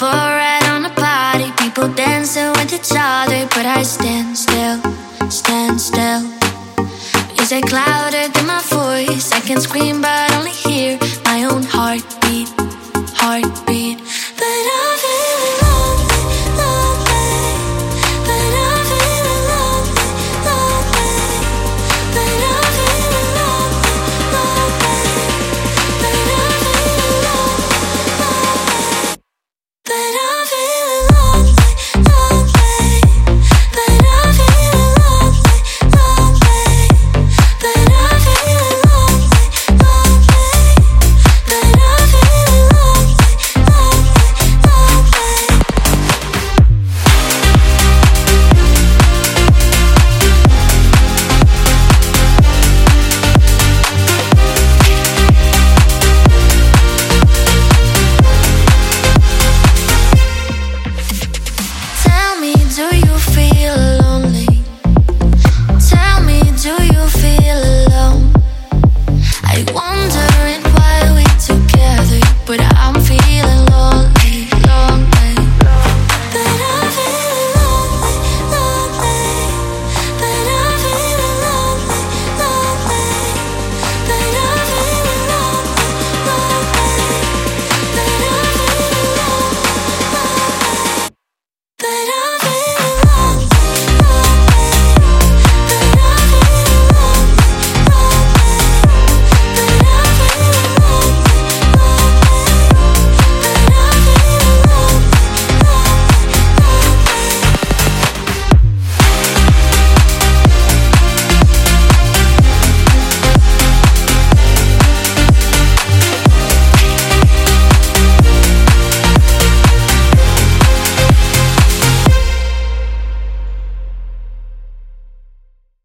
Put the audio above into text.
Right on party, people dancing with each other. But I stand still, stand still. Music louder than my voice. I can scream, but only hear my own heartbeat, heartbeat. Wondering why we're together, but I'm feeling lonely.